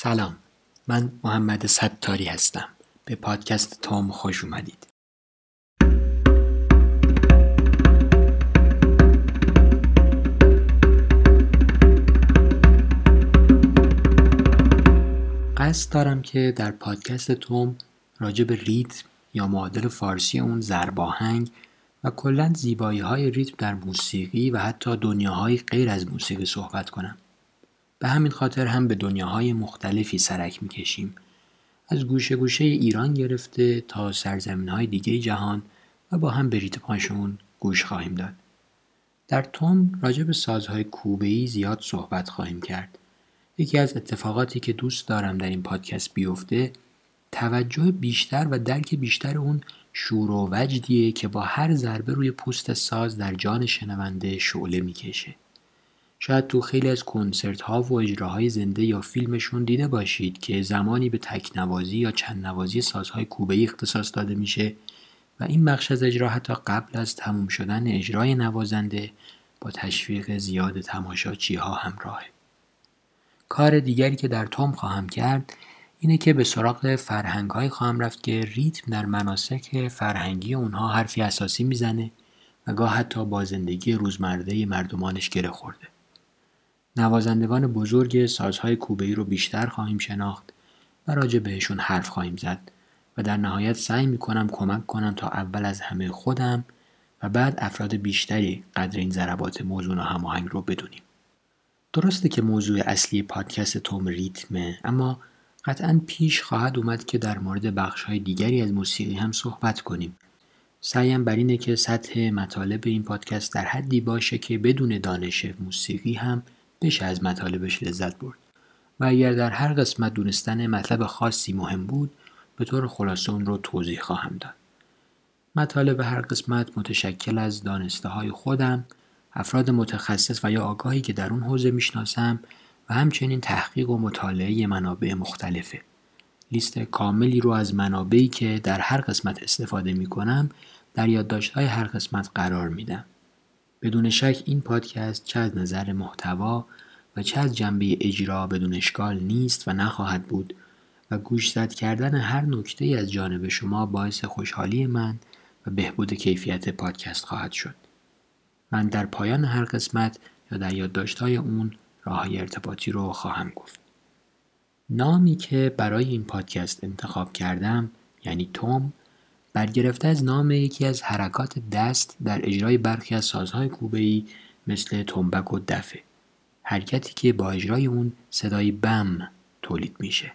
سلام. من محمد ستاری هستم. به پادکست توم خوش اومدید. قصد دارم که در پادکست توم راجع به ریتم یا معادل فارسی اون زرباهنگ و کلا زیبایی های ریتم در موسیقی و حتی دنیاهای غیر از موسیقی صحبت کنم. به همین خاطر هم به دنیاهای مختلفی سرک می‌کشیم از گوشه گوشه ایران گرفته تا سرزمین های دیگه جهان و با هم به ریت پاشون گوش خواهیم داد. در توم راجع به سازهای کوبه‌ای زیاد صحبت خواهیم کرد. یکی از اتفاقاتی که دوست دارم در این پادکست بیفته توجه بیشتر و درک بیشتر اون شور و وجدیه که با هر ضربه روی پوست ساز در جان شنونده شعله می‌کشه. شاید تو خیلی از کنسرت ها و اجراهای زنده یا فیلمشون دیده باشید که زمانی به تکنوازی یا چند نوازی سازهای کوبه اختصاص داده میشه و این بخش از اجرا حتی قبل از تموم شدن اجرای نوازنده با تشویق زیاد تماشاچی ها همراهه. کار دیگری که در توم خواهم کرد اینه که به سراغ فرهنگ های خواهم رفت که ریتم در مناسک فرهنگی اونها حرفی اساسی می‌زنه و گاه حتی با زندگی روزمره مردمانش گره خورده. نوازندگان بزرگ سازهای کوبه‌ای رو بیشتر خواهیم شناخت و راجع بهشون حرف خواهیم زد و در نهایت سعی می‌کنم کمک کنم تا اول از همه خودم و بعد افراد بیشتری قدر این ضربات موضوع و هماهنگ رو بدونیم. درسته که موضوع اصلی پادکست توم ریتمه اما قطعا پیش خواهد اومد که در مورد بخش های دیگری از موسیقی هم صحبت کنیم. سعیم بر اینه که سطح مطالب این پادکست در حدی باشه که بدون دانش موسیقی هم بشه از مطالبش لذت برد و اگر در هر قسمت دونستن مطلب خاصی مهم بود به طور خلاصه اون رو توضیح خواهم داد مطالب هر قسمت متشکل از دانسته های خودم افراد متخصص و یا آگاهی که در اون حوزه می‌شناسم و همچنین تحقیق و مطالعه منابع مختلفه لیست کاملی رو از منابعی که در هر قسمت استفاده می کنم در یادداشت‌های هر قسمت قرار میدم. بدون شک این پادکست چه از نظر محتوا و چه از جنبه اجرا بدون اشکال نیست و نخواهد بود و گوشزد کردن هر نکته از جانب شما باعث خوشحالی من و بهبود کیفیت پادکست خواهد شد. من در پایان هر قسمت یا در یادداشت‌های اون راه ارتباطی رو خواهم گفت. نامی که برای این پادکست انتخاب کردم یعنی توم برگرفته از نام یکی از حرکات دست در اجرای برخی از سازهای کوبه‌ای مثل تنبک و دفه حرکتی که با اجرای اون صدای بم تولید میشه.